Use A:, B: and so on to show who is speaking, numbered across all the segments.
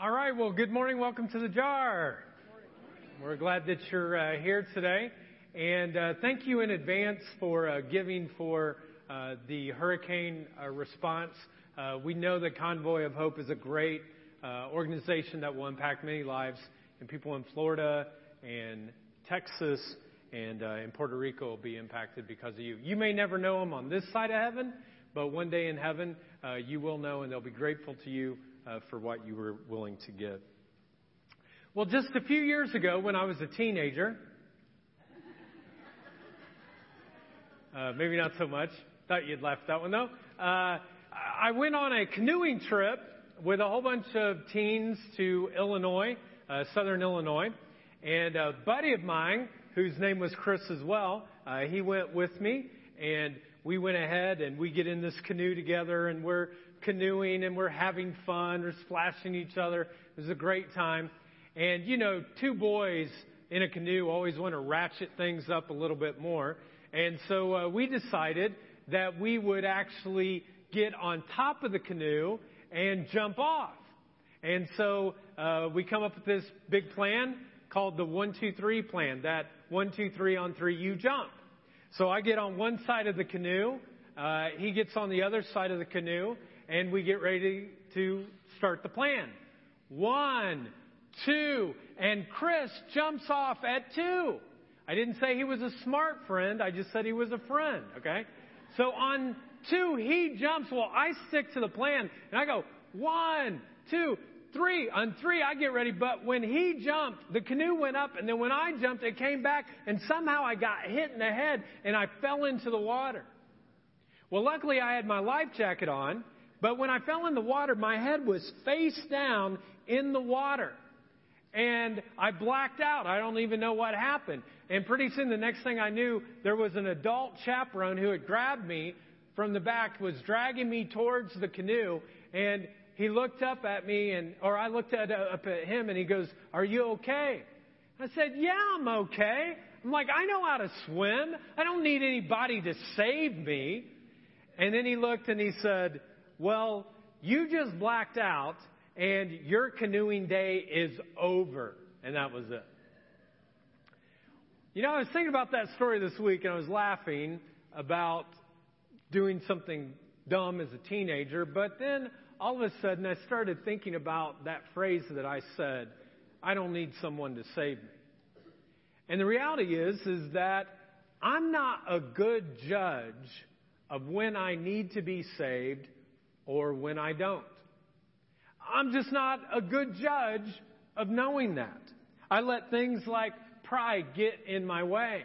A: All right, well, good morning. Welcome to the jar. We're glad that you're uh, here today. And uh, thank you in advance for uh, giving for uh, the hurricane uh, response. Uh, we know that Convoy of Hope is a great organization that will impact many lives, and people in Florida and Texas and in Puerto Rico will be impacted because of you. You may never know them on this side of heaven, but one day in heaven, you will know, and they'll be grateful to you uh, for what you were willing to give. Well, just a few years ago, when I was a teenager, uh, maybe not so much. Thought you'd laugh that one though. Uh, I went on a canoeing trip with a whole bunch of teens to Illinois, uh, southern Illinois, and a buddy of mine, whose name was Chris as well, uh, he went with me, and we went ahead and we get in this canoe together, and we're canoeing and we're having fun. We're splashing each other. It was a great time. And, you know, two boys in a canoe always want to ratchet things up a little bit more. And so uh, we decided that we would actually get on top of the canoe and jump off. And so uh, we come up with this big plan called the one, two, three plan. That one, two, three on three, you jump. So I get on one side of the canoe. Uh, he gets on the other side of the canoe, and we get ready to start the plan. One, two, and Chris jumps off at two. I didn't say he was a smart friend, I just said he was a friend, okay? So on two, he jumps. Well, I stick to the plan, and I go, one, two, three. On three, I get ready, but when he jumped, the canoe went up, and then when I jumped, it came back, and somehow I got hit in the head, and I fell into the water. Well, luckily I had my life jacket on, but when I fell in the water, my head was face down in the water. And I blacked out. I don't even know what happened. And pretty soon, the next thing I knew, there was an adult chaperone who had grabbed me from the back, was dragging me towards the canoe, and he looked up at me, and or I looked at, up at him, and he goes, "Are you okay?" I said, "Yeah, I'm okay." I'm like, "I know how to swim. I don't need anybody to save me." And then he looked and he said, well, you just blacked out and your canoeing day is over. And that was it. You know, I was thinking about that story this week and I was laughing about doing something dumb as a teenager, but then all of a sudden I started thinking about that phrase that I said, I don't need someone to save me. And the reality is, is that I'm not a good judge of when I need to be saved or when I don't. I'm just not a good judge of knowing that. I let things like pride get in my way.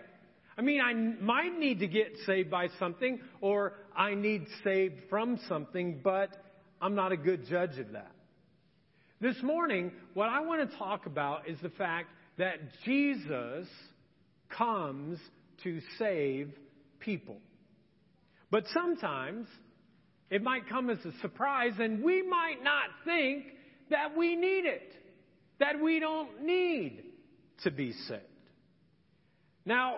A: I mean, I might need to get saved by something or I need saved from something, but I'm not a good judge of that. This morning, what I want to talk about is the fact that Jesus comes to save people. But sometimes it might come as a surprise, and we might not think that we need it, that we don't need to be saved. Now,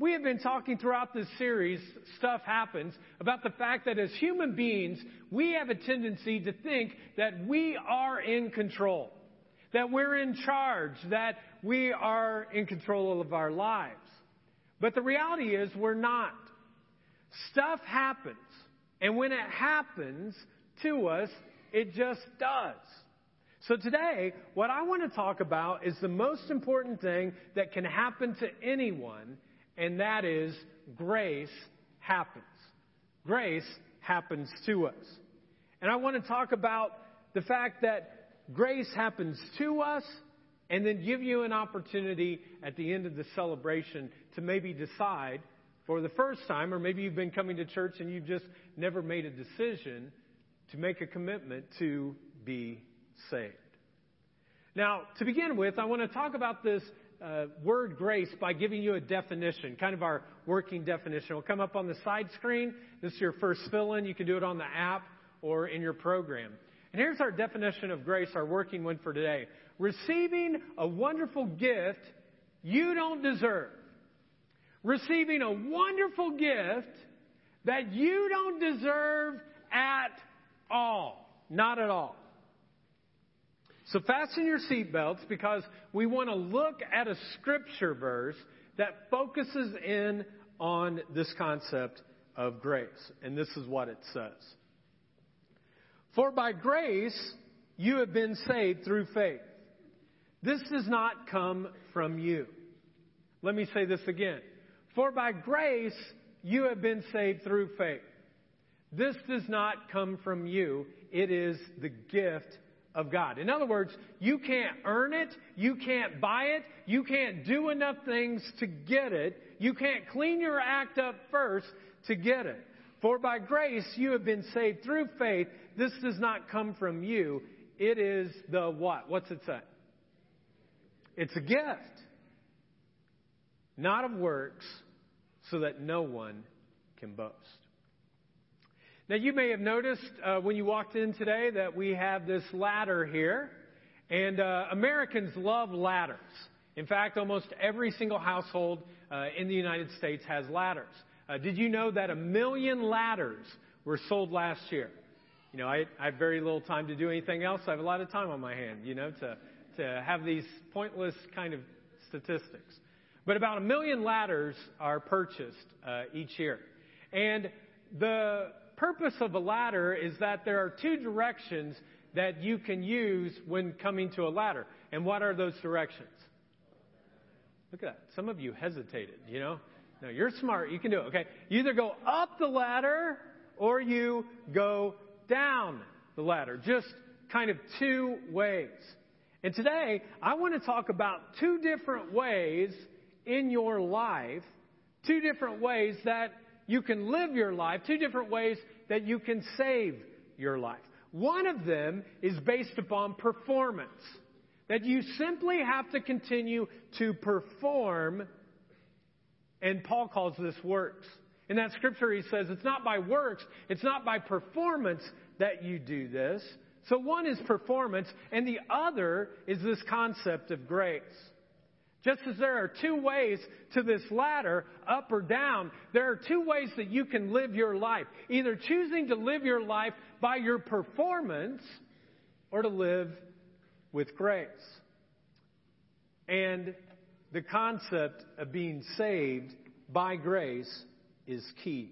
A: we have been talking throughout this series, Stuff Happens, about the fact that as human beings, we have a tendency to think that we are in control, that we're in charge, that we are in control of our lives. But the reality is, we're not. Stuff happens. And when it happens to us, it just does. So today, what I want to talk about is the most important thing that can happen to anyone, and that is grace happens. Grace happens to us. And I want to talk about the fact that grace happens to us and then give you an opportunity at the end of the celebration to maybe decide for the first time, or maybe you've been coming to church and you've just never made a decision to make a commitment to be saved. Now, to begin with, I want to talk about this uh, word grace by giving you a definition, kind of our working definition. It'll come up on the side screen. This is your first fill in. You can do it on the app or in your program. And here's our definition of grace, our working one for today receiving a wonderful gift you don't deserve receiving a wonderful gift that you don't deserve at all. Not at all. So fasten your seatbelts because we want to look at a scripture verse that focuses in on this concept of grace. And this is what it says. For by grace you have been saved through faith. This does not come from you. Let me say this again. For by grace you have been saved through faith. This does not come from you. It is the gift of God. In other words, you can't earn it. You can't buy it. You can't do enough things to get it. You can't clean your act up first to get it. For by grace you have been saved through faith. This does not come from you. It is the what? What's it say? It's a gift. Not of works, so that no one can boast. Now, you may have noticed uh, when you walked in today that we have this ladder here, and uh, Americans love ladders. In fact, almost every single household uh, in the United States has ladders. Uh, did you know that a million ladders were sold last year? You know, I, I have very little time to do anything else. I have a lot of time on my hand, you know, to, to have these pointless kind of statistics. But about a million ladders are purchased uh, each year. And the purpose of a ladder is that there are two directions that you can use when coming to a ladder. And what are those directions? Look at that. Some of you hesitated, you know? No, you're smart. You can do it, okay? You either go up the ladder or you go down the ladder. Just kind of two ways. And today, I want to talk about two different ways in your life, two different ways that you can live your life, two different ways that you can save your life. One of them is based upon performance. That you simply have to continue to perform, and Paul calls this works. In that scripture, he says it's not by works, it's not by performance that you do this. So one is performance, and the other is this concept of grace. Just as there are two ways to this ladder, up or down, there are two ways that you can live your life. Either choosing to live your life by your performance or to live with grace. And the concept of being saved by grace is key.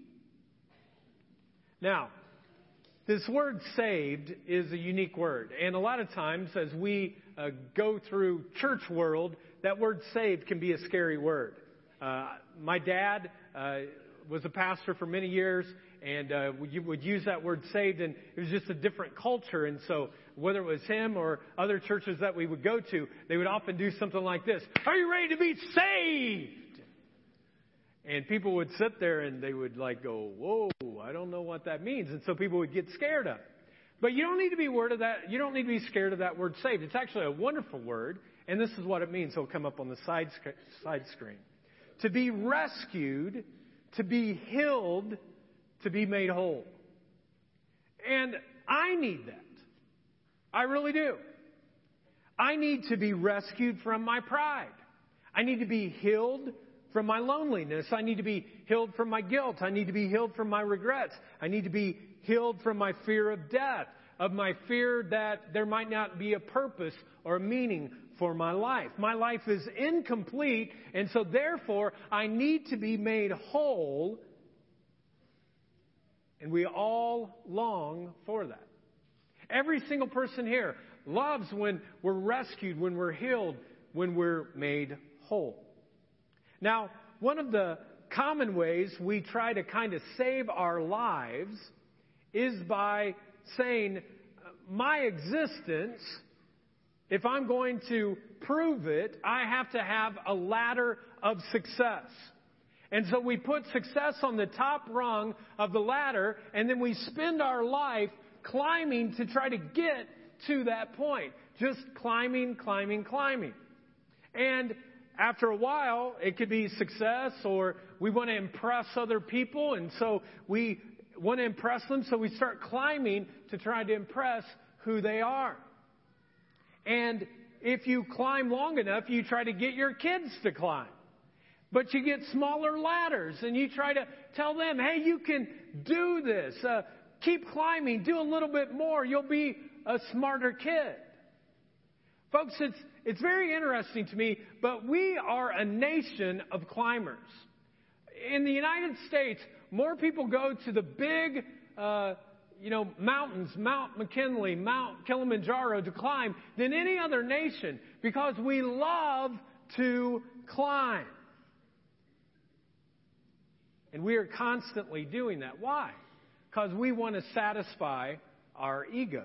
A: Now, this word saved is a unique word. And a lot of times, as we uh, go through church world, that word saved can be a scary word. Uh, my dad uh, was a pastor for many years, and uh, we would use that word saved, and it was just a different culture. And so, whether it was him or other churches that we would go to, they would often do something like this Are you ready to be saved? And people would sit there and they would like go, Whoa, I don't know what that means. And so people would get scared of it. But you don't need to be word of that. You don't need to be scared of that word saved. It's actually a wonderful word, and this is what it means. It'll come up on the side side screen. To be rescued, to be healed, to be made whole. And I need that. I really do. I need to be rescued from my pride. I need to be healed from my loneliness. I need to be healed from my guilt. I need to be healed from my regrets. I need to be healed from my fear of death, of my fear that there might not be a purpose or meaning for my life. My life is incomplete, and so therefore I need to be made whole and we all long for that. Every single person here loves when we're rescued, when we're healed, when we're made whole. Now, one of the common ways we try to kind of save our lives is by saying, my existence, if I'm going to prove it, I have to have a ladder of success. And so we put success on the top rung of the ladder, and then we spend our life climbing to try to get to that point. Just climbing, climbing, climbing. And after a while, it could be success, or we want to impress other people, and so we want to impress them, so we start climbing to try to impress who they are. And if you climb long enough, you try to get your kids to climb. But you get smaller ladders and you try to tell them, hey, you can do this. Uh, keep climbing. Do a little bit more. You'll be a smarter kid. Folks, it's, it's very interesting to me, but we are a nation of climbers. In the United States, more people go to the big, uh, you know, mountains, Mount McKinley, Mount Kilimanjaro to climb than any other nation because we love to climb. And we are constantly doing that. Why? Because we want to satisfy our egos.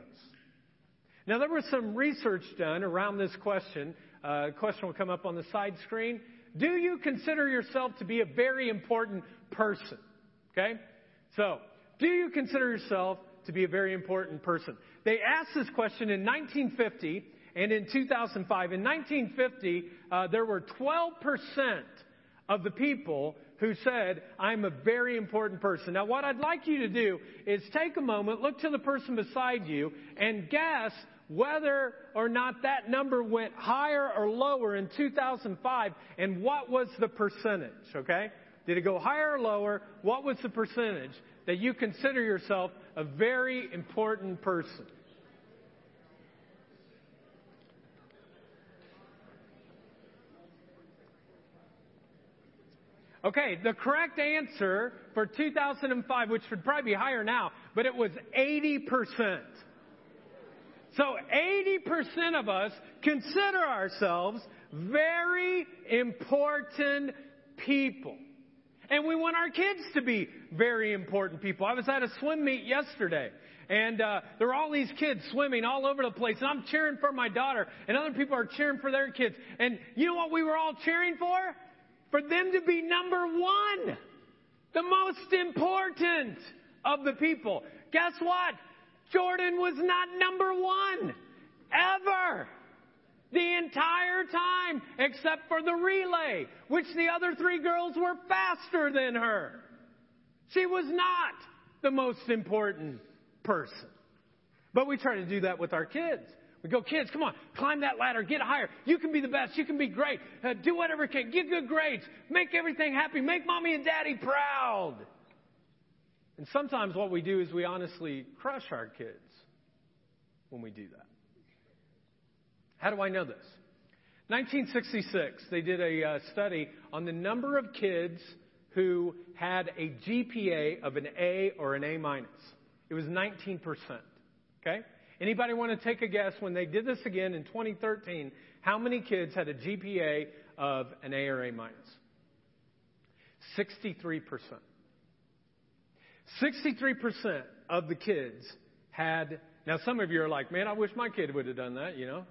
A: Now, there was some research done around this question. Uh, question will come up on the side screen. Do you consider yourself to be a very important person? Okay? So, do you consider yourself to be a very important person? They asked this question in 1950 and in 2005. In 1950, uh, there were 12% of the people who said, I'm a very important person. Now, what I'd like you to do is take a moment, look to the person beside you, and guess whether or not that number went higher or lower in 2005 and what was the percentage, okay? Did it go higher or lower? What was the percentage that you consider yourself a very important person? Okay, the correct answer for 2005, which would probably be higher now, but it was 80%. So 80% of us consider ourselves very important people. And we want our kids to be very important people. I was at a swim meet yesterday, and uh, there were all these kids swimming all over the place, and I'm cheering for my daughter, and other people are cheering for their kids. And you know what we were all cheering for? for them to be number one, the most important of the people. Guess what? Jordan was not number one ever. The entire time, except for the relay, which the other three girls were faster than her. She was not the most important person. But we try to do that with our kids. We go, kids, come on, climb that ladder, get higher. You can be the best. You can be great. Uh, do whatever you can. Get good grades. Make everything happy. Make mommy and daddy proud. And sometimes what we do is we honestly crush our kids when we do that. How do I know this? 1966, they did a uh, study on the number of kids who had a GPA of an A or an A minus. It was 19%. Okay? Anybody want to take a guess when they did this again in 2013, how many kids had a GPA of an A or A minus? 63%. 63% of the kids had, now some of you are like, man, I wish my kid would have done that, you know?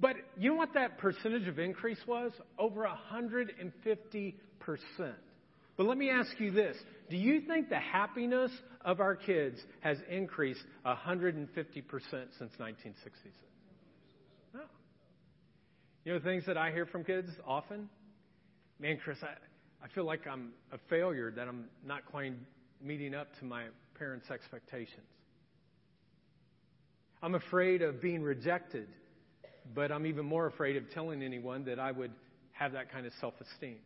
A: But you know what that percentage of increase was? Over 150%. But let me ask you this Do you think the happiness of our kids has increased 150% since 1966? No. You know things that I hear from kids often? Man, Chris, I, I feel like I'm a failure, that I'm not quite meeting up to my parents' expectations. I'm afraid of being rejected, but I'm even more afraid of telling anyone that I would have that kind of self esteem.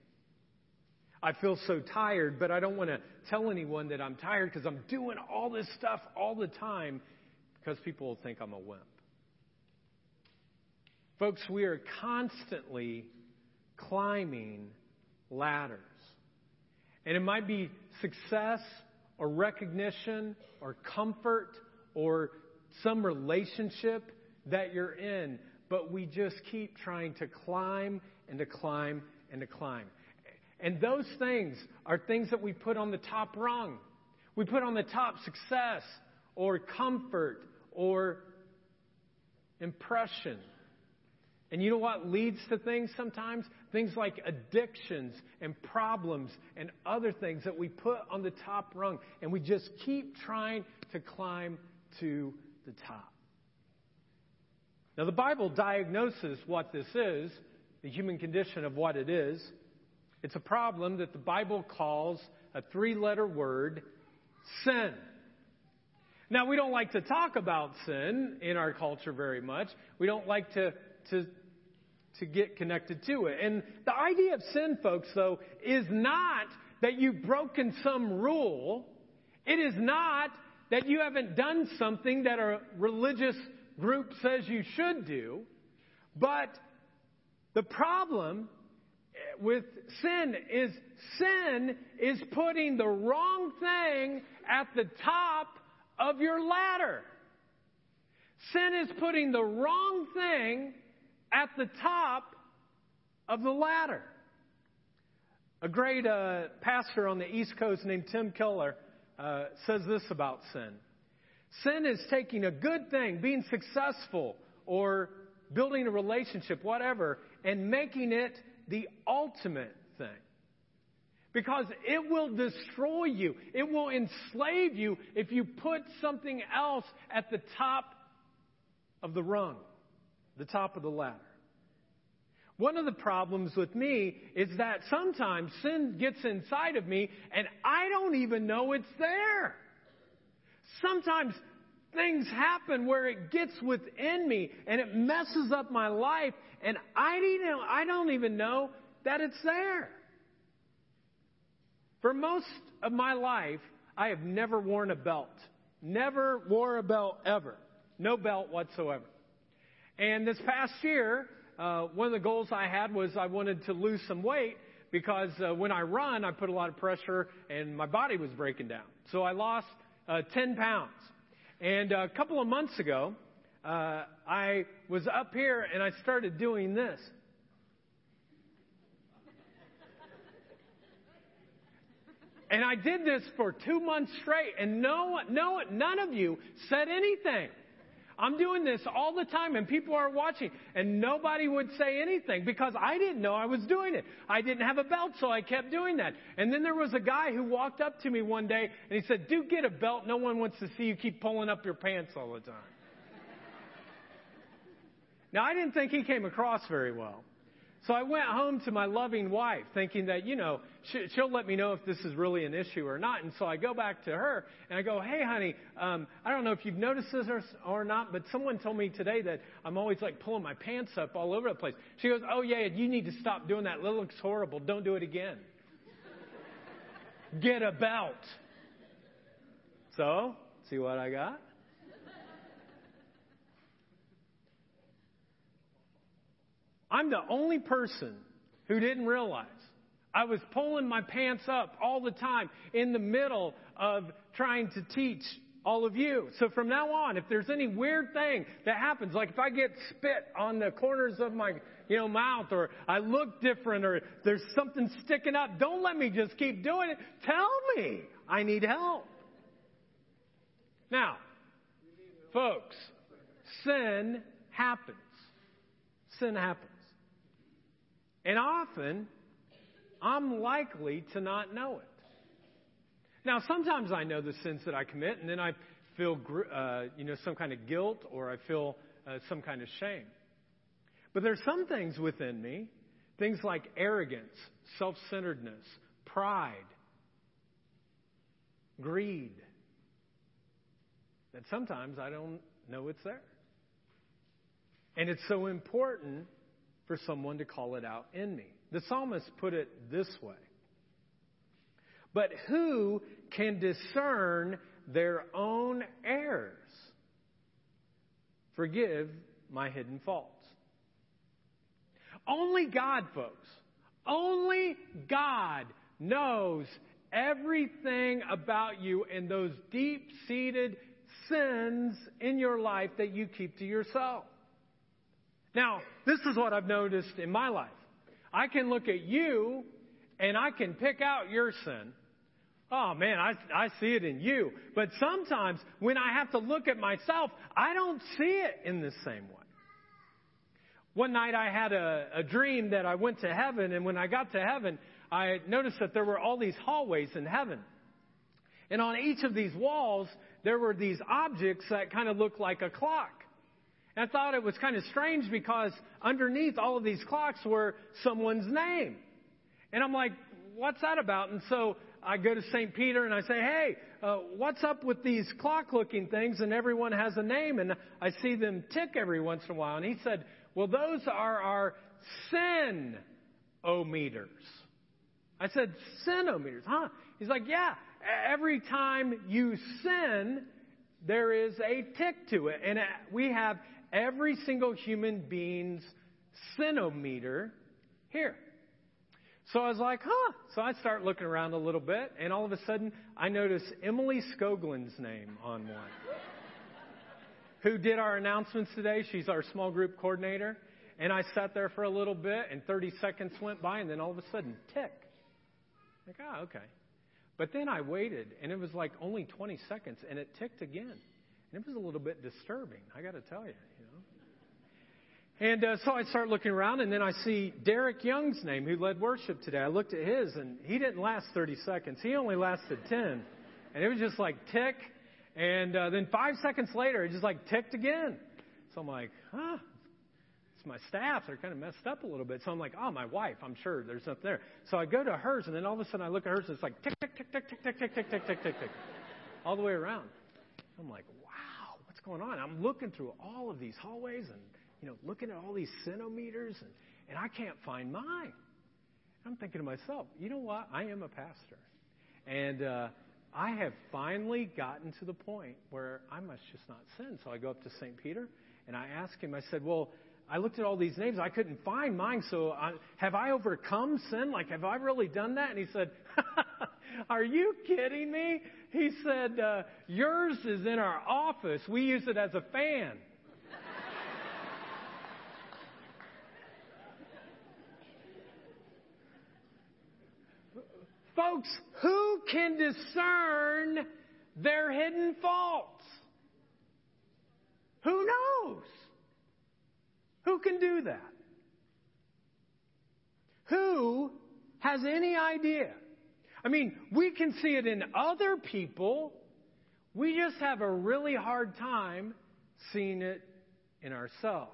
A: I feel so tired, but I don't want to tell anyone that I'm tired because I'm doing all this stuff all the time because people will think I'm a wimp. Folks, we are constantly climbing ladders. And it might be success or recognition or comfort or some relationship that you're in, but we just keep trying to climb and to climb and to climb. And those things are things that we put on the top rung. We put on the top success or comfort or impression. And you know what leads to things sometimes? Things like addictions and problems and other things that we put on the top rung. And we just keep trying to climb to the top. Now, the Bible diagnoses what this is, the human condition of what it is. It's a problem that the Bible calls a three letter word sin. Now, we don't like to talk about sin in our culture very much. We don't like to, to, to get connected to it. And the idea of sin, folks, though, is not that you've broken some rule. It is not that you haven't done something that a religious group says you should do. But the problem with sin is sin is putting the wrong thing at the top of your ladder. Sin is putting the wrong thing at the top of the ladder. A great uh, pastor on the East Coast named Tim Keller uh, says this about sin Sin is taking a good thing, being successful, or building a relationship, whatever, and making it the ultimate thing. Because it will destroy you. It will enslave you if you put something else at the top of the rung, the top of the ladder. One of the problems with me is that sometimes sin gets inside of me and I don't even know it's there. Sometimes things happen where it gets within me and it messes up my life and I don't, I don't even know that it's there. For most of my life, I have never worn a belt. Never wore a belt ever. No belt whatsoever. And this past year, uh, one of the goals I had was I wanted to lose some weight because uh, when I run, I put a lot of pressure and my body was breaking down. So I lost uh, 10 pounds. And a couple of months ago, uh, I was up here and I started doing this. And I did this for two months straight, and no, no, none of you said anything. I'm doing this all the time and people are watching and nobody would say anything because I didn't know I was doing it. I didn't have a belt so I kept doing that. And then there was a guy who walked up to me one day and he said, "Do get a belt. No one wants to see you keep pulling up your pants all the time." now I didn't think he came across very well. So I went home to my loving wife thinking that, you know, she'll let me know if this is really an issue or not. And so I go back to her and I go, hey, honey, um, I don't know if you've noticed this or, or not, but someone told me today that I'm always like pulling my pants up all over the place. She goes, oh, yeah, you need to stop doing that. It looks horrible. Don't do it again. Get a belt. So, see what I got? I'm the only person who didn't realize I was pulling my pants up all the time in the middle of trying to teach all of you. So from now on, if there's any weird thing that happens, like if I get spit on the corners of my, you know, mouth or I look different or there's something sticking up, don't let me just keep doing it. Tell me I need help. Now, folks, sin happens. Sin happens. And often, I'm likely to not know it. Now, sometimes I know the sins that I commit, and then I feel, uh, you know, some kind of guilt or I feel uh, some kind of shame. But there's some things within me, things like arrogance, self-centeredness, pride, greed, that sometimes I don't know it's there. And it's so important for someone to call it out in me. The psalmist put it this way But who can discern their own errors? Forgive my hidden faults. Only God, folks, only God knows everything about you and those deep seated sins in your life that you keep to yourself. Now, this is what I've noticed in my life. I can look at you and I can pick out your sin. Oh man, I, I see it in you. But sometimes when I have to look at myself, I don't see it in the same way. One night I had a, a dream that I went to heaven, and when I got to heaven, I noticed that there were all these hallways in heaven. And on each of these walls, there were these objects that kind of looked like a clock. And I thought it was kind of strange because underneath all of these clocks were someone's name. And I'm like, what's that about? And so I go to St. Peter and I say, hey, uh, what's up with these clock looking things? And everyone has a name and I see them tick every once in a while. And he said, well, those are our sin o meters. I said, sinometers, huh? He's like, yeah, every time you sin, there is a tick to it. And we have every single human being's sinometer here. So I was like, huh. So I start looking around a little bit, and all of a sudden I notice Emily Skogland's name on one. Who did our announcements today? She's our small group coordinator. And I sat there for a little bit, and 30 seconds went by, and then all of a sudden, tick. Like, ah, oh, okay. But then I waited, and it was like only 20 seconds, and it ticked again. And it was a little bit disturbing, I got to tell you. And uh, so I start looking around, and then I see Derek Young's name, who led worship today. I looked at his, and he didn't last 30 seconds. He only lasted 10. And it was just like tick, and uh, then five seconds later, it just like ticked again. So I'm like, huh, it's my staffs are kind of messed up a little bit. So I'm like, oh, my wife, I'm sure there's nothing there. So I go to hers, and then all of a sudden I look at hers, and it's like tick, tick, tick, tick, tick, tick, tick, tick, tick, tick, tick, tick, all the way around. I'm like, wow, what's going on? I'm looking through all of these hallways and, you know, looking at all these sinometers, and, and I can't find mine. I'm thinking to myself, you know what? I am a pastor. And uh, I have finally gotten to the point where I must just not sin. So I go up to St. Peter and I ask him, I said, well, I looked at all these names. I couldn't find mine. So I, have I overcome sin? Like, have I really done that? And he said, Are you kidding me? He said, uh, Yours is in our office. We use it as a fan. Folks, who can discern their hidden faults? Who knows? Who can do that? Who has any idea? I mean, we can see it in other people. We just have a really hard time seeing it in ourselves.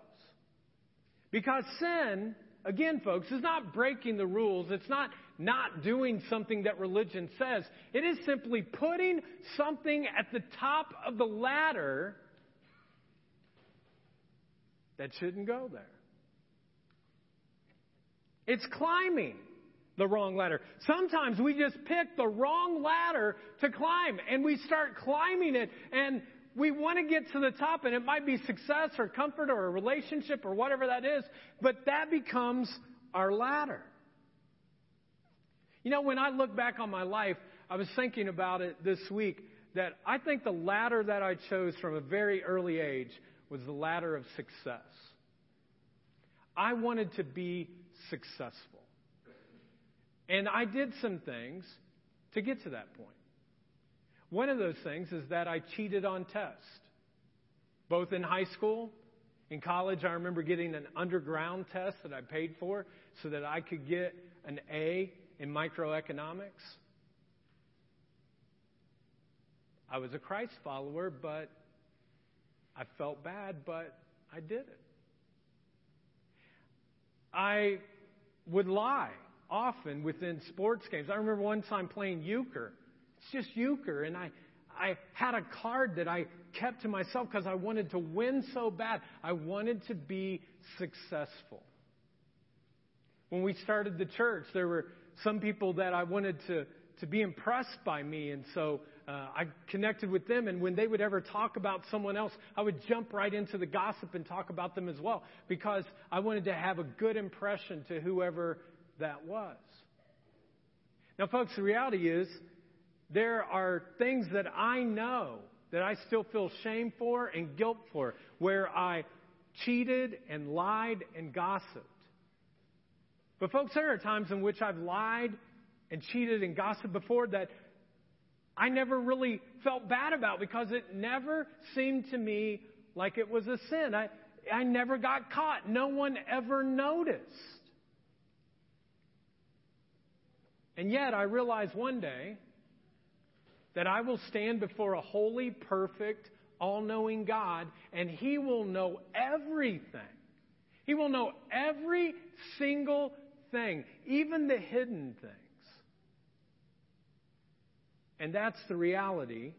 A: Because sin, again, folks, is not breaking the rules. It's not not doing something that religion says. It is simply putting something at the top of the ladder that shouldn't go there. It's climbing the wrong ladder. Sometimes we just pick the wrong ladder to climb and we start climbing it and we want to get to the top and it might be success or comfort or a relationship or whatever that is, but that becomes our ladder. You know, when I look back on my life, I was thinking about it this week that I think the ladder that I chose from a very early age was the ladder of success. I wanted to be successful. And I did some things to get to that point. One of those things is that I cheated on tests, both in high school. In college, I remember getting an underground test that I paid for so that I could get an A in microeconomics. I was a Christ follower, but I felt bad, but I did it. I would lie often within sports games. I remember one time playing euchre. It's just euchre, and I, I had a card that I kept to myself because I wanted to win so bad. I wanted to be successful. When we started the church, there were some people that I wanted to, to be impressed by me, and so uh, I connected with them, and when they would ever talk about someone else, I would jump right into the gossip and talk about them as well because I wanted to have a good impression to whoever that was. Now, folks, the reality is there are things that I know that I still feel shame for and guilt for, where I cheated and lied and gossiped. But, folks, there are times in which I've lied and cheated and gossiped before that I never really felt bad about because it never seemed to me like it was a sin. I, I never got caught. No one ever noticed. And yet I realized one day that I will stand before a holy, perfect, all knowing God, and He will know everything. He will know every single thing, even the hidden things. And that's the reality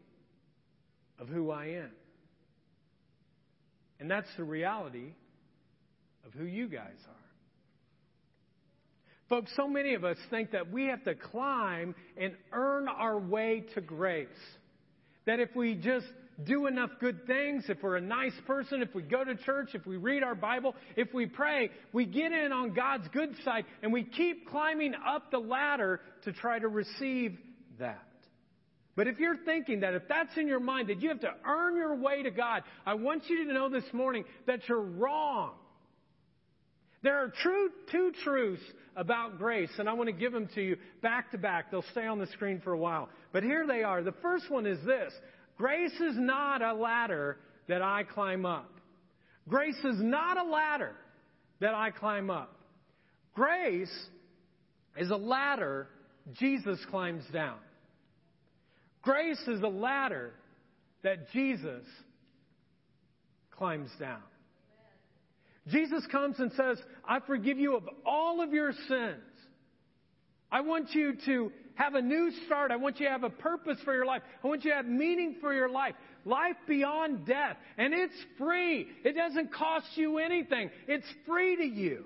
A: of who I am. And that's the reality of who you guys are. Folks, so many of us think that we have to climb and earn our way to grace. That if we just do enough good things, if we're a nice person, if we go to church, if we read our Bible, if we pray, we get in on God's good side and we keep climbing up the ladder to try to receive that. But if you're thinking that, if that's in your mind, that you have to earn your way to God, I want you to know this morning that you're wrong. There are true, two truths about grace, and I want to give them to you back to back. They'll stay on the screen for a while. But here they are. The first one is this Grace is not a ladder that I climb up. Grace is not a ladder that I climb up. Grace is a ladder Jesus climbs down. Grace is a ladder that Jesus climbs down. Jesus comes and says, I forgive you of all of your sins. I want you to have a new start. I want you to have a purpose for your life. I want you to have meaning for your life. Life beyond death. And it's free. It doesn't cost you anything. It's free to you.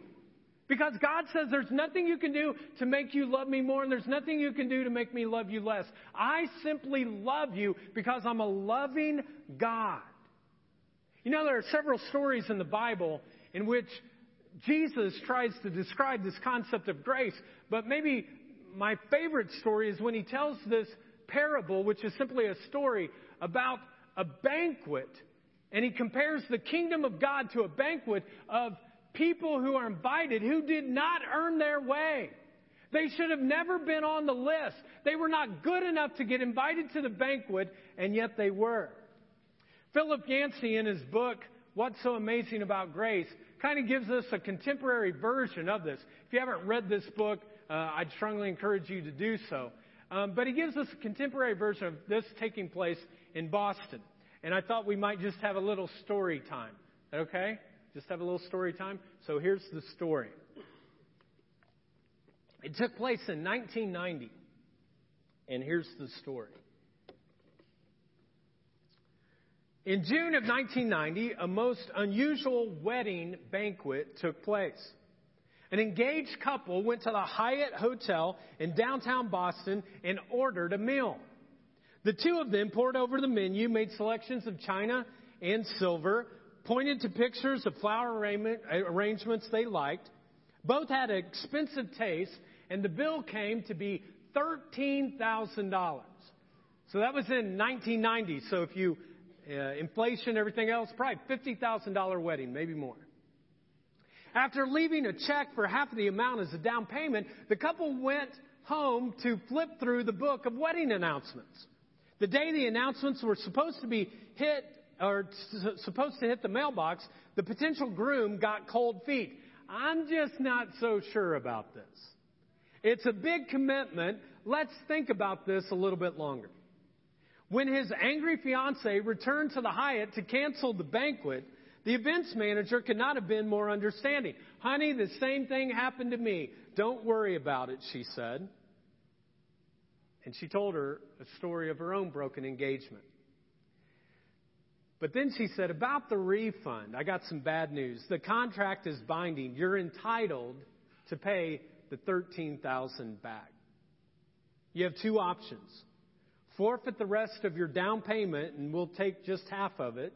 A: Because God says there's nothing you can do to make you love me more, and there's nothing you can do to make me love you less. I simply love you because I'm a loving God. You know, there are several stories in the Bible in which Jesus tries to describe this concept of grace, but maybe my favorite story is when he tells this parable, which is simply a story about a banquet, and he compares the kingdom of God to a banquet of people who are invited who did not earn their way. They should have never been on the list. They were not good enough to get invited to the banquet, and yet they were. Philip Yancey, in his book, What's So Amazing About Grace, kind of gives us a contemporary version of this. If you haven't read this book, uh, I'd strongly encourage you to do so. Um, but he gives us a contemporary version of this taking place in Boston. And I thought we might just have a little story time. Okay? Just have a little story time. So here's the story. It took place in 1990. And here's the story. In June of 1990, a most unusual wedding banquet took place. An engaged couple went to the Hyatt Hotel in downtown Boston and ordered a meal. The two of them pored over the menu, made selections of china and silver, pointed to pictures of flower arrangements they liked. Both had expensive taste, and the bill came to be $13,000. So that was in 1990. So if you, uh, inflation, everything else, probably $50,000 wedding, maybe more. After leaving a check for half of the amount as a down payment, the couple went home to flip through the book of wedding announcements. The day the announcements were supposed to be hit or supposed to hit the mailbox, the potential groom got cold feet. I'm just not so sure about this. It's a big commitment. Let's think about this a little bit longer. When his angry fiancee returned to the Hyatt to cancel the banquet, the events manager could not have been more understanding. Honey, the same thing happened to me. Don't worry about it, she said. And she told her a story of her own broken engagement. But then she said, About the refund, I got some bad news. The contract is binding. You're entitled to pay the 13000 back. You have two options. Forfeit the rest of your down payment and we'll take just half of it,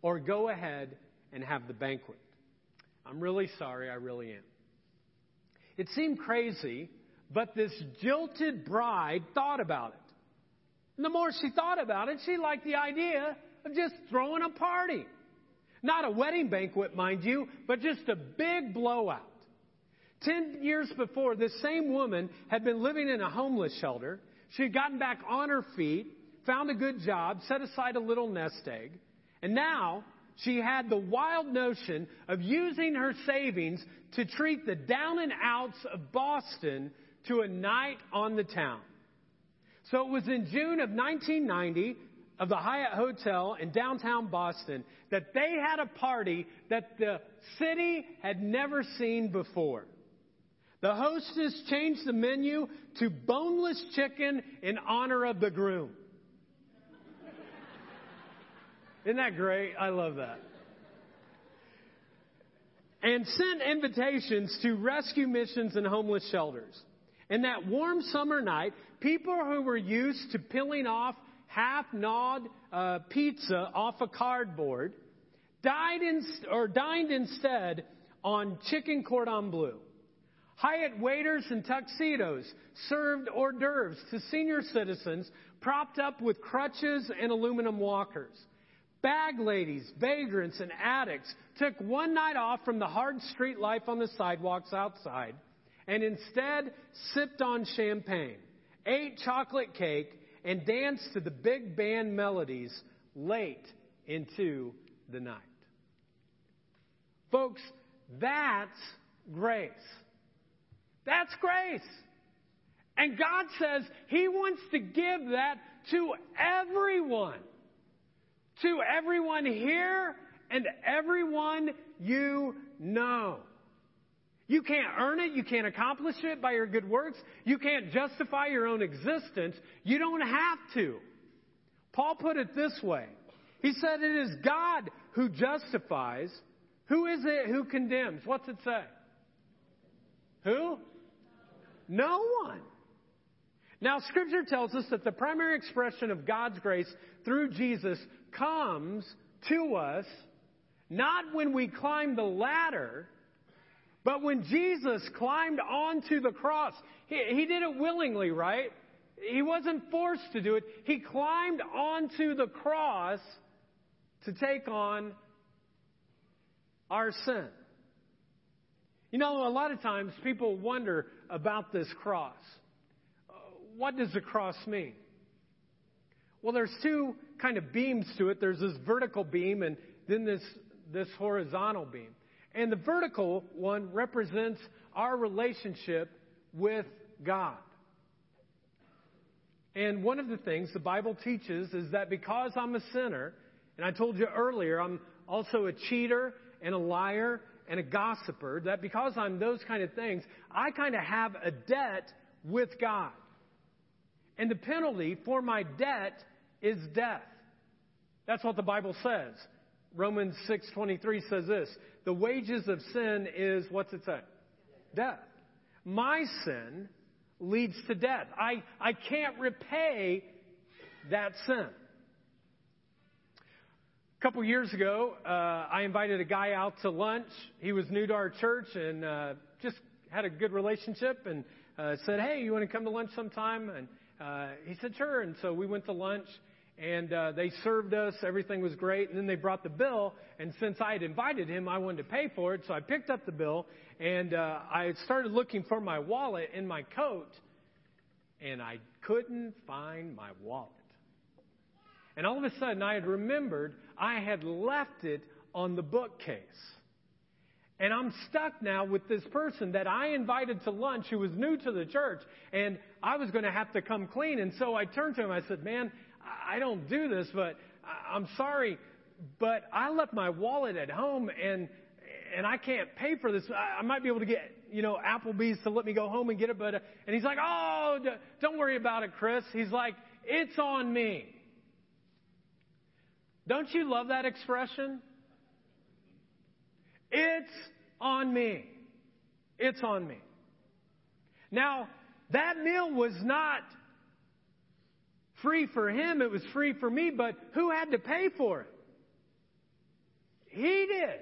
A: or go ahead and have the banquet. I'm really sorry, I really am. It seemed crazy, but this jilted bride thought about it. And the more she thought about it, she liked the idea of just throwing a party. Not a wedding banquet, mind you, but just a big blowout. Ten years before, this same woman had been living in a homeless shelter. She had gotten back on her feet, found a good job, set aside a little nest egg, and now she had the wild notion of using her savings to treat the down and outs of Boston to a night on the town. So it was in June of 1990 of the Hyatt Hotel in downtown Boston that they had a party that the city had never seen before. The hostess changed the menu to boneless chicken in honor of the groom. Isn't that great? I love that. And sent invitations to rescue missions and homeless shelters. And that warm summer night, people who were used to peeling off half gnawed uh, pizza off a cardboard, died in, or dined instead on chicken cordon bleu. Hyatt waiters in tuxedos served hors d'oeuvres to senior citizens propped up with crutches and aluminum walkers. Bag ladies, vagrants, and addicts took one night off from the hard street life on the sidewalks outside and instead sipped on champagne, ate chocolate cake, and danced to the big band melodies late into the night. Folks, that's grace. That's grace. And God says He wants to give that to everyone. To everyone here and everyone you know. You can't earn it. You can't accomplish it by your good works. You can't justify your own existence. You don't have to. Paul put it this way. He said it is God who justifies. Who is it who condemns? What's it say? Who? No one. Now, Scripture tells us that the primary expression of God's grace through Jesus comes to us not when we climb the ladder, but when Jesus climbed onto the cross. He, he did it willingly, right? He wasn't forced to do it. He climbed onto the cross to take on our sin. You know, a lot of times people wonder about this cross. Uh, what does the cross mean? Well, there's two kind of beams to it. There's this vertical beam and then this, this horizontal beam. And the vertical one represents our relationship with God. And one of the things the Bible teaches is that because I'm a sinner, and I told you earlier, I'm also a cheater and a liar and a gossiper, that because I'm those kind of things, I kind of have a debt with God. And the penalty for my debt is death. That's what the Bible says. Romans 6:23 says this, the wages of sin is what's it say? Death. My sin leads to death. I, I can't repay that sin. A couple years ago, uh, I invited a guy out to lunch. He was new to our church and uh, just had a good relationship and uh, said, Hey, you want to come to lunch sometime? And uh, he said, Sure. And so we went to lunch and uh, they served us. Everything was great. And then they brought the bill. And since I had invited him, I wanted to pay for it. So I picked up the bill and uh, I started looking for my wallet in my coat and I couldn't find my wallet. And all of a sudden, I had remembered I had left it on the bookcase. And I'm stuck now with this person that I invited to lunch who was new to the church, and I was going to have to come clean. And so I turned to him. I said, Man, I don't do this, but I'm sorry, but I left my wallet at home, and and I can't pay for this. I, might be able to get, you know, Applebee's to let me go home and get it, but, and he's like, oh, don't worry about it, Chris. He's like, it's on me. Don't you love that expression? It's on me. It's on me. Now, that meal was not free for him, it was free for me, but who had to pay for it? He did.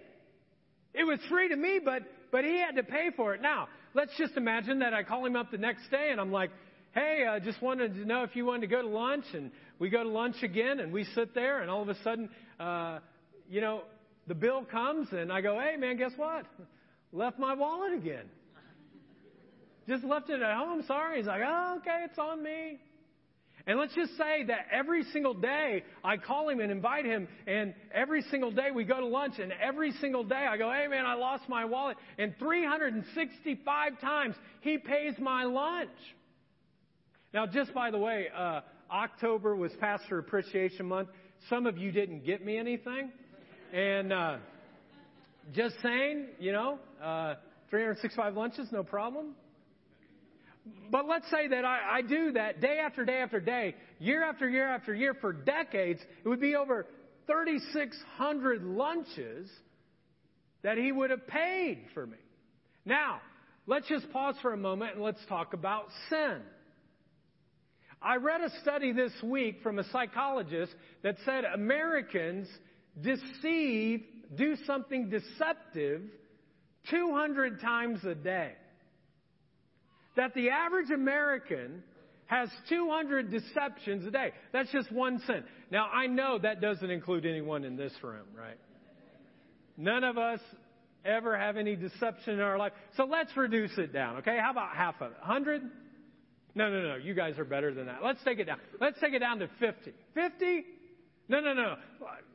A: It was free to me, but, but he had to pay for it. Now, let's just imagine that I call him up the next day and I'm like, hey, I just wanted to know if you wanted to go to lunch. And we go to lunch again and we sit there and all of a sudden, uh, you know, the bill comes and I go, hey man, guess what? Left my wallet again. Just left it at home. Sorry. He's like, oh, okay, it's on me. And let's just say that every single day I call him and invite him, and every single day we go to lunch, and every single day I go, hey man, I lost my wallet. And 365 times he pays my lunch. Now, just by the way, uh, October was Pastor Appreciation Month. Some of you didn't get me anything. And uh, just saying, you know, uh, 365 lunches, no problem. But let's say that I, I do that day after day after day, year after year after year for decades. It would be over 3,600 lunches that he would have paid for me. Now, let's just pause for a moment and let's talk about sin. I read a study this week from a psychologist that said Americans deceive, do something deceptive 200 times a day. That the average American has 200 deceptions a day. That's just one sin. Now, I know that doesn't include anyone in this room, right? None of us ever have any deception in our life. So let's reduce it down, okay? How about half of it? 100? No, no, no. You guys are better than that. Let's take it down. Let's take it down to 50. 50? No, no, no.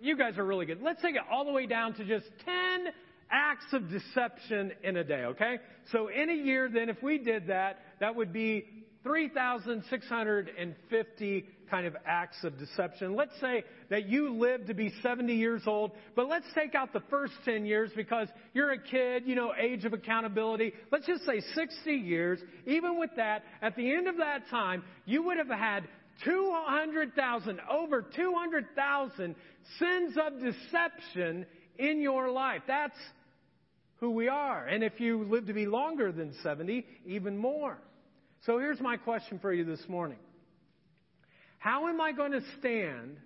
A: You guys are really good. Let's take it all the way down to just 10 acts of deception in a day, okay? So in a year, then, if we did that, that would be 3,650 kind of acts of deception. Let's say that you live to be 70 years old, but let's take out the first 10 years because you're a kid, you know, age of accountability. Let's just say 60 years. Even with that, at the end of that time, you would have had 200,000, over 200,000 sins of deception in your life. That's who we are. And if you live to be longer than 70, even more. So here's my question for you this morning. How am I going to stand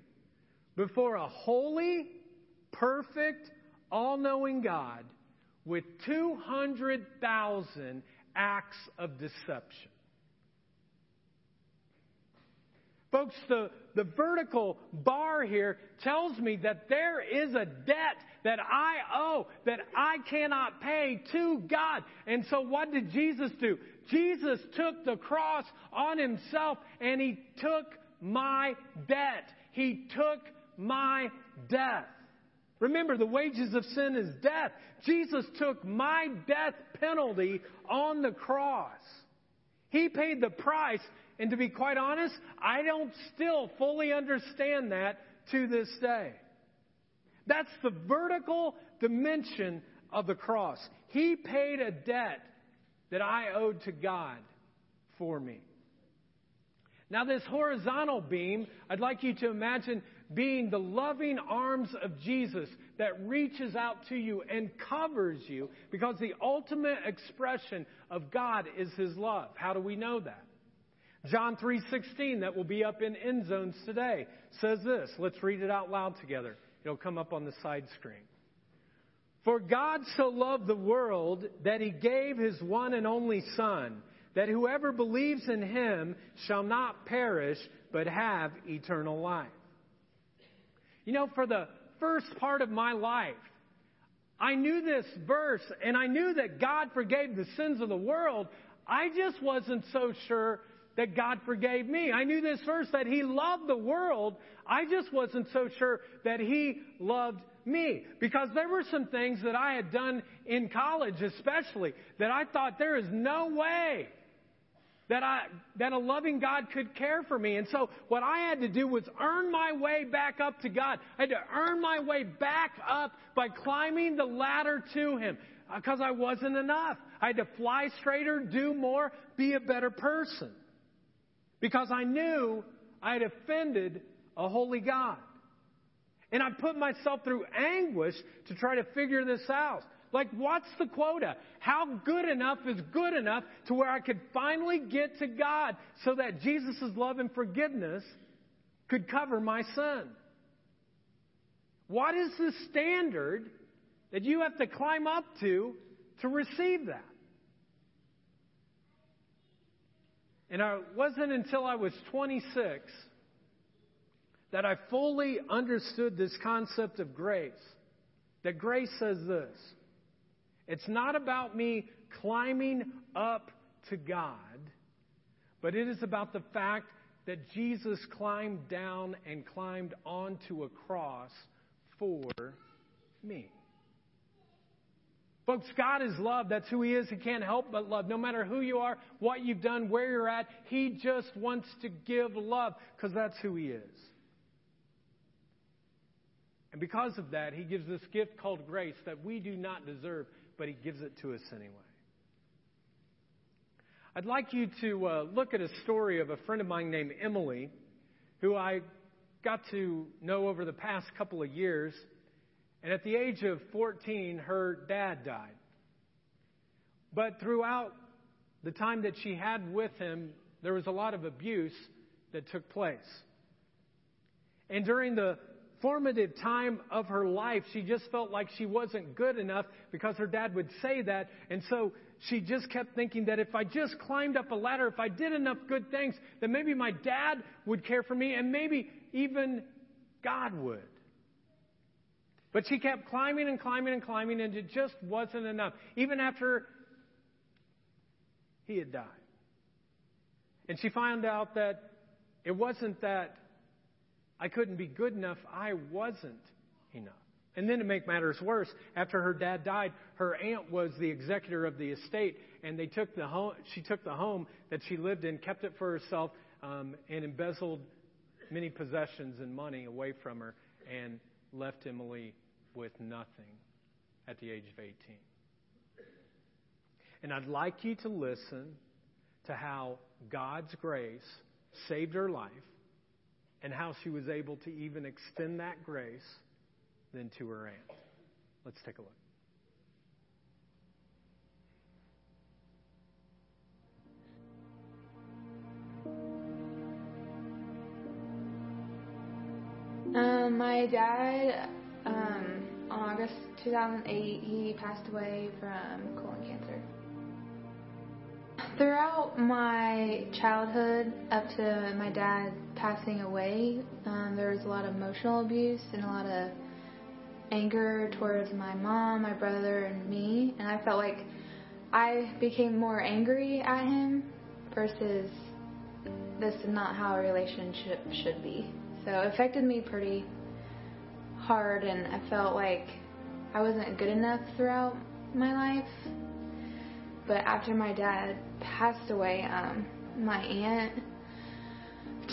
A: before a holy, perfect, all knowing God with 200,000 acts of deception? Folks, the, the vertical bar here tells me that there is a debt that I owe, that I cannot pay to God. And so what did Jesus do? Jesus took the cross on himself and he took my debt. He took my death. Remember, the wages of sin is death. Jesus took my death penalty on the cross. He paid the price and to be quite honest, I don't still fully understand that to this day. That's the vertical dimension of the cross. He paid a debt that I owed to God for me. Now, this horizontal beam, I'd like you to imagine being the loving arms of Jesus that reaches out to you and covers you because the ultimate expression of God is His love. How do we know that? John 3:16 that will be up in end zones today says this. Let's read it out loud together. It'll come up on the side screen. For God so loved the world that he gave his one and only son that whoever believes in him shall not perish but have eternal life. You know, for the first part of my life, I knew this verse and I knew that God forgave the sins of the world. I just wasn't so sure that God forgave me. I knew this verse that He loved the world. I just wasn't so sure that He loved me. Because there were some things that I had done in college, especially, that I thought there is no way that I, that a loving God could care for me. And so what I had to do was earn my way back up to God. I had to earn my way back up by climbing the ladder to Him. Uh, because I wasn't enough. I had to fly straighter, do more, be a better person because I knew I had offended a holy God. And I put myself through anguish to try to figure this out. Like, what's the quota? How good enough is good enough to where I could finally get to God so that Jesus' love and forgiveness could cover my sin? What is the standard that you have to climb up to to receive that? And it wasn't until I was 26 that I fully understood this concept of grace. That grace says this it's not about me climbing up to God, but it is about the fact that Jesus climbed down and climbed onto a cross for me. Folks, God is love. That's who He is. He can't help but love. No matter who you are, what you've done, where you're at, He just wants to give love because that's who He is. And because of that, He gives this gift called grace that we do not deserve, but He gives it to us anyway. I'd like you to uh, look at a story of a friend of mine named Emily, who I got to know over the past couple of years. And at the age of 14, her dad died. But throughout the time that she had with him, there was a lot of abuse that took place. And during the formative time of her life, she just felt like she wasn't good enough because her dad would say that. And so she just kept thinking that if I just climbed up a ladder, if I did enough good things, then maybe my dad would care for me and maybe even God would. But she kept climbing and climbing and climbing, and it just wasn't enough. Even after he had died. And she found out that it wasn't that I couldn't be good enough, I wasn't enough. And then to make matters worse, after her dad died, her aunt was the executor of the estate, and they took the home. She took the home that she lived in, kept it for herself, um, and embezzled many possessions and money away from her, and left Emily with nothing at the age of 18. And I'd like you to listen to how God's grace saved her life and how she was able to even extend that grace then to her aunt. Let's take a look.
B: Um, my dad, um, on August 2008, he passed away from colon cancer. Throughout my childhood, up to my dad passing away, um, there was a lot of emotional abuse and a lot of anger towards my mom, my brother, and me. And I felt like I became more angry at him versus this is not how a relationship should be. So it affected me pretty hard, and I felt like I wasn't good enough throughout my life. But after my dad passed away, um, my aunt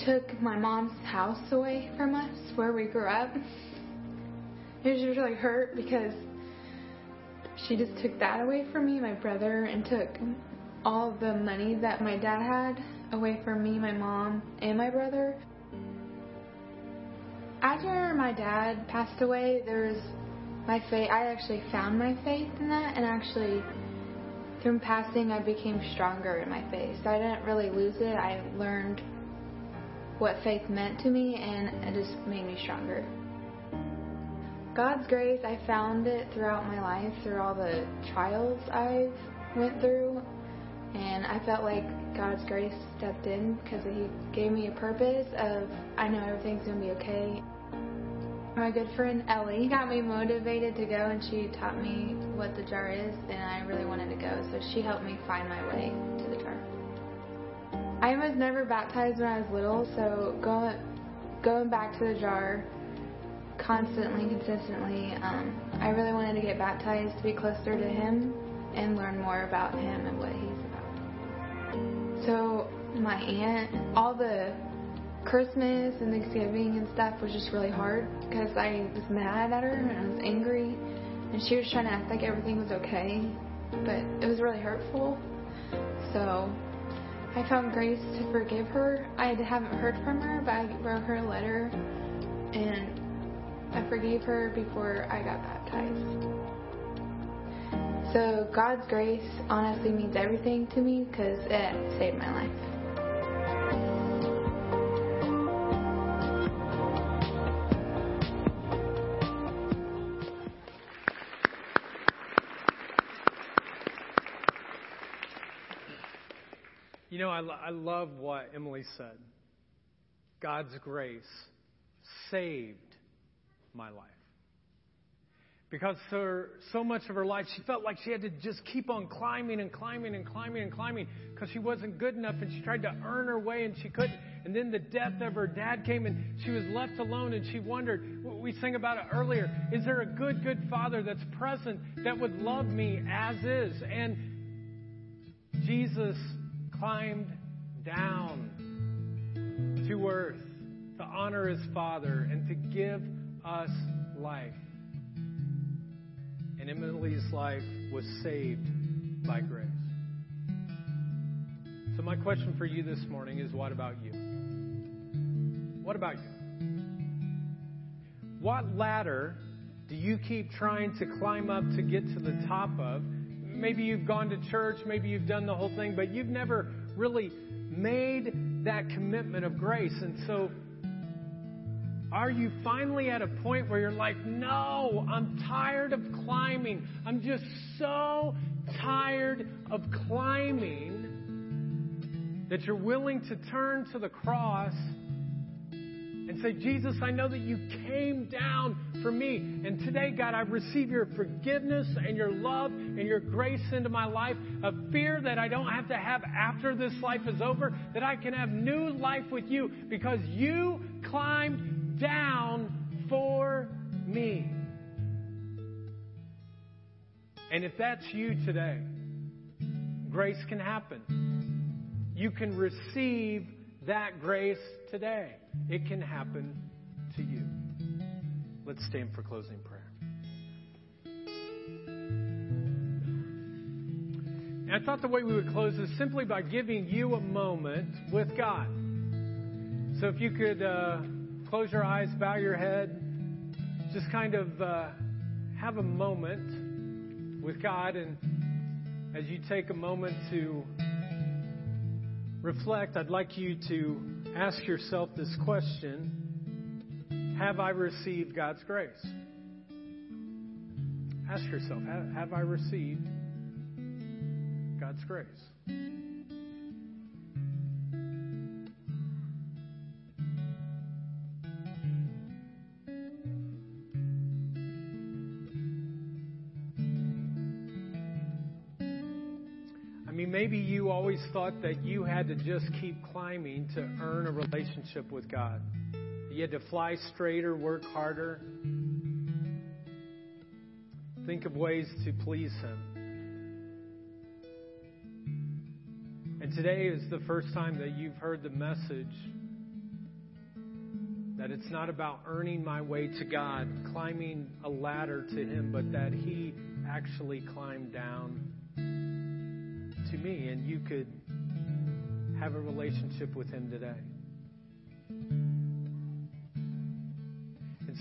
B: took my mom's house away from us where we grew up. It was really hurt because she just took that away from me, my brother, and took all the money that my dad had away from me, my mom, and my brother. After my dad passed away, there was my faith. I actually found my faith in that, and actually, through passing, I became stronger in my faith. So I didn't really lose it. I learned what faith meant to me, and it just made me stronger. God's grace, I found it throughout my life, through all the trials I went through, and I felt like God's grace stepped in because He gave me a purpose of I know everything's gonna be okay. My good friend Ellie got me motivated to go, and she taught me what the jar is, and I really wanted to go, so she helped me find my way to the jar. I was never baptized when I was little, so going going back to the jar constantly, consistently. Um, I really wanted to get baptized to be closer to Him and learn more about Him and what He's about. So, my aunt, all the Christmas and Thanksgiving and stuff was just really hard because I was mad at her and I was angry, and she was trying to act like everything was okay, but it was really hurtful. So, I found grace to forgive her. I haven't heard from her, but I wrote her a letter and I forgave her before I got baptized. So God's grace honestly means everything to me because it saved my life.
A: Know, I, lo- I love what Emily said. God's grace saved my life. Because for so much of her life, she felt like she had to just keep on climbing and climbing and climbing and climbing because she wasn't good enough and she tried to earn her way and she couldn't. And then the death of her dad came and she was left alone and she wondered, we sang about it earlier, is there a good, good father that's present that would love me as is? And Jesus climbed down to earth to honor his father and to give us life. And Emily's life was saved by grace. So, my question for you this morning is what about you? What about you? What ladder do you keep trying to climb up to get to the top of? Maybe you've gone to church, maybe you've done the whole thing, but you've never really made that commitment of grace. And so, are you finally at a point where you're like, no, I'm tired of climbing. I'm just so tired of climbing that you're willing to turn to the cross and say, Jesus, I know that you came down for me. And today, God, I receive your forgiveness and your love and your grace into my life, a fear that I don't have to have after this life is over, that I can have new life with you because you climbed down for me. And if that's you today, grace can happen. You can receive that grace today. It can happen to you. Let's stand for closing prayer. And I thought the way we would close is simply by giving you a moment with God. So if you could uh, close your eyes, bow your head, just kind of uh, have a moment with God, and as you take a moment to reflect, I'd like you to ask yourself this question Have I received God's grace? Ask yourself, have I received God's grace? I mean, maybe you always thought that you had to just keep climbing to earn a relationship with God. You had to fly straighter, work harder, think of ways to please Him. And today is the first time that you've heard the message that it's not about earning my way to God, climbing a ladder to Him, but that He actually climbed down to me, and you could have a relationship with Him today.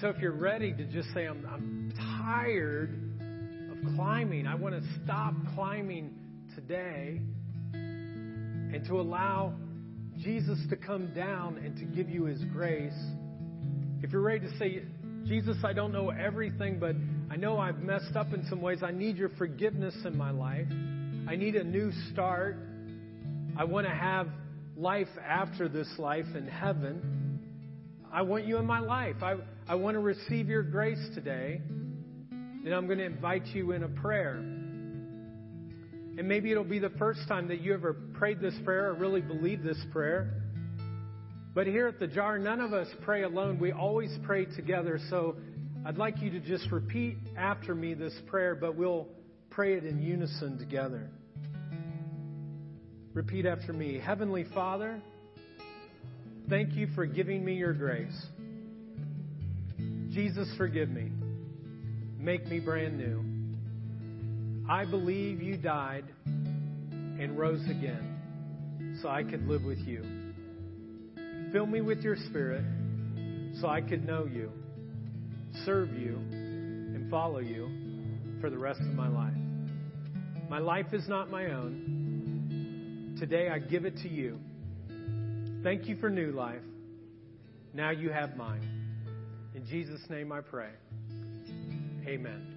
A: So, if you're ready to just say, I'm, I'm tired of climbing, I want to stop climbing today, and to allow Jesus to come down and to give you His grace. If you're ready to say, Jesus, I don't know everything, but I know I've messed up in some ways. I need your forgiveness in my life. I need a new start. I want to have life after this life in heaven. I want you in my life. I, I want to receive your grace today. And I'm going to invite you in a prayer. And maybe it'll be the first time that you ever prayed this prayer or really believed this prayer. But here at the jar, none of us pray alone. We always pray together. So I'd like you to just repeat after me this prayer, but we'll pray it in unison together. Repeat after me Heavenly Father, thank you for giving me your grace. Jesus, forgive me. Make me brand new. I believe you died and rose again so I could live with you. Fill me with your spirit so I could know you, serve you, and follow you for the rest of my life. My life is not my own. Today I give it to you. Thank you for new life. Now you have mine. In Jesus' name I pray. Amen.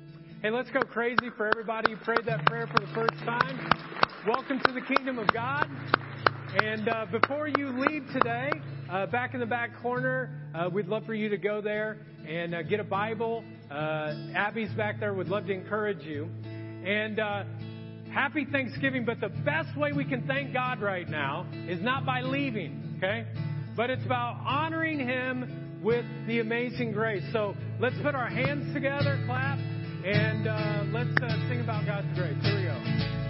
A: Hey, let's go crazy for everybody who prayed that prayer for the first time. Welcome to the kingdom of God. And uh, before you leave today, uh, back in the back corner, uh, we'd love for you to go there and uh, get a Bible. Uh, Abby's back there would love to encourage you. And uh, happy Thanksgiving, but the best way we can thank God right now is not by leaving, okay? But it's about honoring Him with the amazing grace. So let's put our hands together, clap, and uh, let's uh, sing about God's grace. Here we go.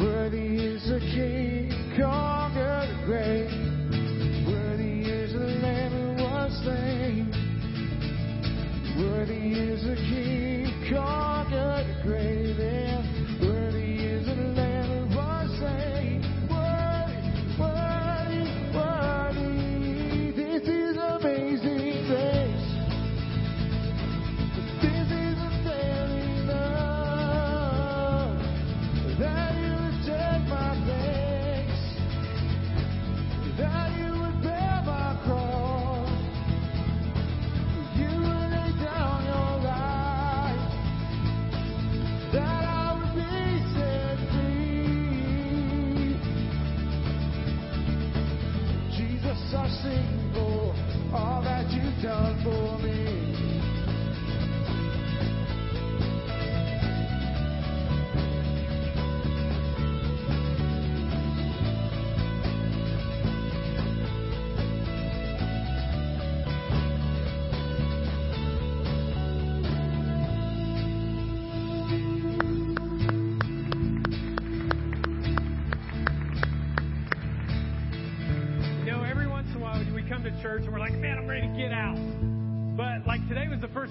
C: Worthy is the King, conquered the grave. Worthy is the Lamb who was slain. Worthy is the King, conquered the grave.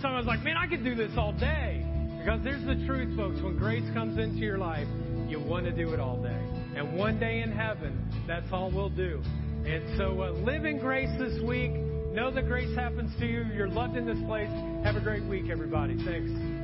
A: So I was like, man, I could do this all day. Because there's the truth, folks. When grace comes into your life, you want to do it all day. And one day in heaven, that's all we'll do. And so uh, live in grace this week. Know that grace happens to you. You're loved in this place. Have a great week, everybody. Thanks.